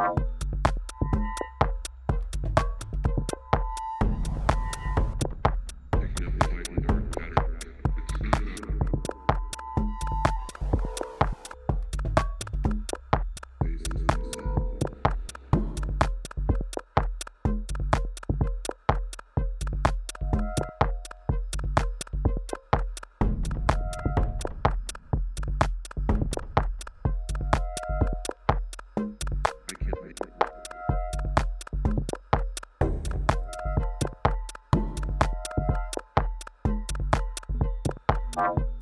Ciao. Thank you.